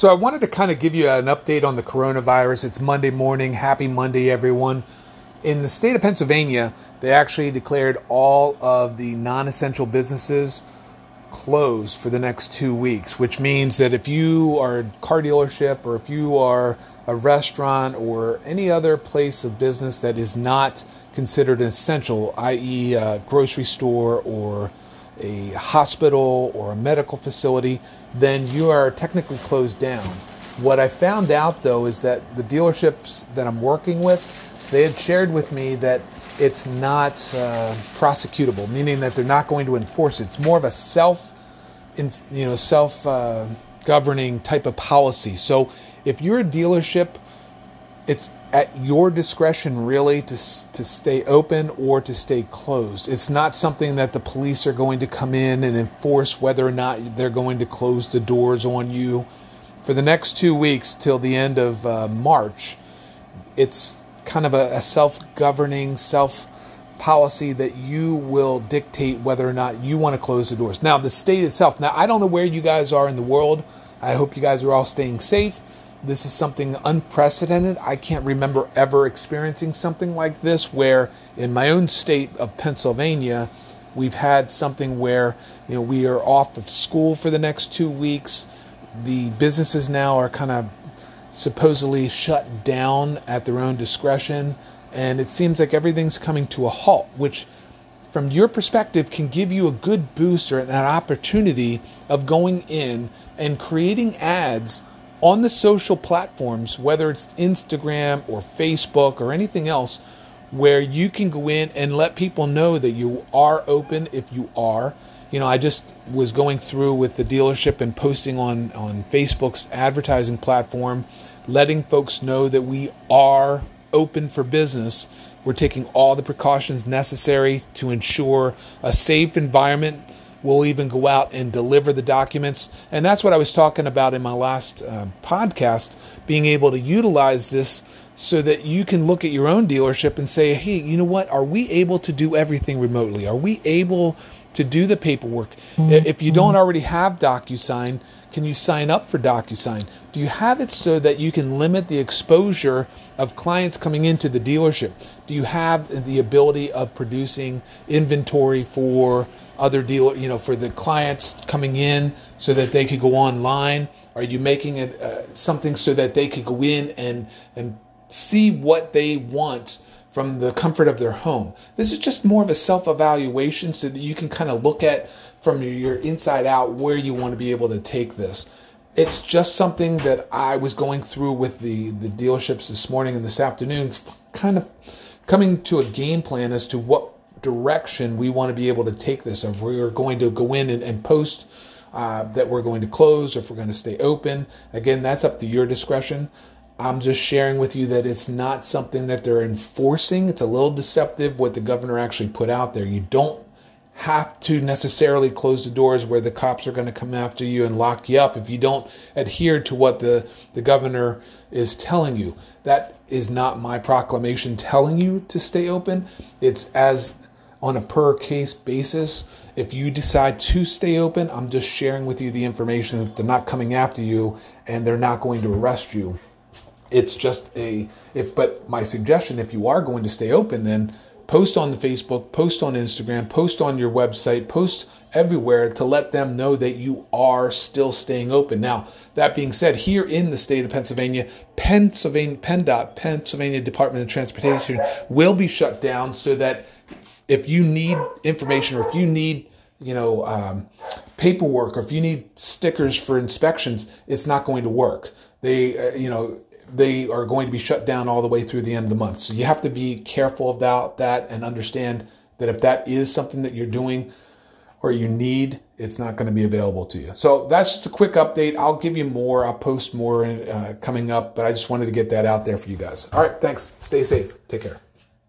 So I wanted to kind of give you an update on the coronavirus. It's Monday morning. Happy Monday, everyone. In the state of Pennsylvania, they actually declared all of the non essential businesses closed for the next two weeks, which means that if you are a car dealership or if you are a restaurant or any other place of business that is not considered essential, i.e., grocery store or a hospital or a medical facility, then you are technically closed down. What I found out though is that the dealerships that I'm working with, they had shared with me that it's not uh, prosecutable, meaning that they're not going to enforce it. It's more of a self, you know, self uh, governing type of policy. So if you're a dealership, it's at your discretion really to to stay open or to stay closed. It's not something that the police are going to come in and enforce whether or not they're going to close the doors on you for the next two weeks till the end of uh, March. It's kind of a, a self-governing, self policy that you will dictate whether or not you want to close the doors. Now, the state itself. Now, I don't know where you guys are in the world. I hope you guys are all staying safe. This is something unprecedented. I can't remember ever experiencing something like this where in my own state of Pennsylvania, we've had something where, you know, we are off of school for the next 2 weeks. The businesses now are kind of supposedly shut down at their own discretion and it seems like everything's coming to a halt, which from your perspective can give you a good boost or an opportunity of going in and creating ads on the social platforms, whether it's Instagram or Facebook or anything else, where you can go in and let people know that you are open if you are. You know, I just was going through with the dealership and posting on, on Facebook's advertising platform, letting folks know that we are open for business. We're taking all the precautions necessary to ensure a safe environment We'll even go out and deliver the documents. And that's what I was talking about in my last uh, podcast being able to utilize this so that you can look at your own dealership and say, hey, you know what? Are we able to do everything remotely? Are we able to do the paperwork? Mm-hmm. If you don't already have DocuSign, can you sign up for DocuSign? Do you have it so that you can limit the exposure of clients coming into the dealership? Do you have the ability of producing inventory for other dealer, you know, for the clients coming in so that they could go online? Are you making it uh, something so that they could go in and and see what they want from the comfort of their home? This is just more of a self evaluation so that you can kind of look at from your inside out where you want to be able to take this. It's just something that I was going through with the, the dealerships this morning and this afternoon, kind of coming to a game plan as to what direction we want to be able to take this. If we're going to go in and, and post uh, that we're going to close, or if we're going to stay open, again, that's up to your discretion. I'm just sharing with you that it's not something that they're enforcing. It's a little deceptive what the governor actually put out there. You don't have to necessarily close the doors where the cops are going to come after you and lock you up if you don't adhere to what the, the governor is telling you. That is not my proclamation telling you to stay open. It's as on a per case basis. If you decide to stay open, I'm just sharing with you the information that they're not coming after you and they're not going to arrest you. It's just a if but my suggestion if you are going to stay open then post on the Facebook, post on Instagram, post on your website, post everywhere to let them know that you are still staying open. Now, that being said, here in the state of Pennsylvania, Pennsylvania PennDOT, Pennsylvania Department of Transportation will be shut down so that if you need information or if you need you know um, paperwork or if you need stickers for inspections it's not going to work they uh, you know they are going to be shut down all the way through the end of the month. So you have to be careful about that and understand that if that is something that you're doing or you need it's not going to be available to you. So that's just a quick update. I'll give you more. I'll post more uh, coming up but i just wanted to get that out there for you guys. All right thanks. Stay safe. Take care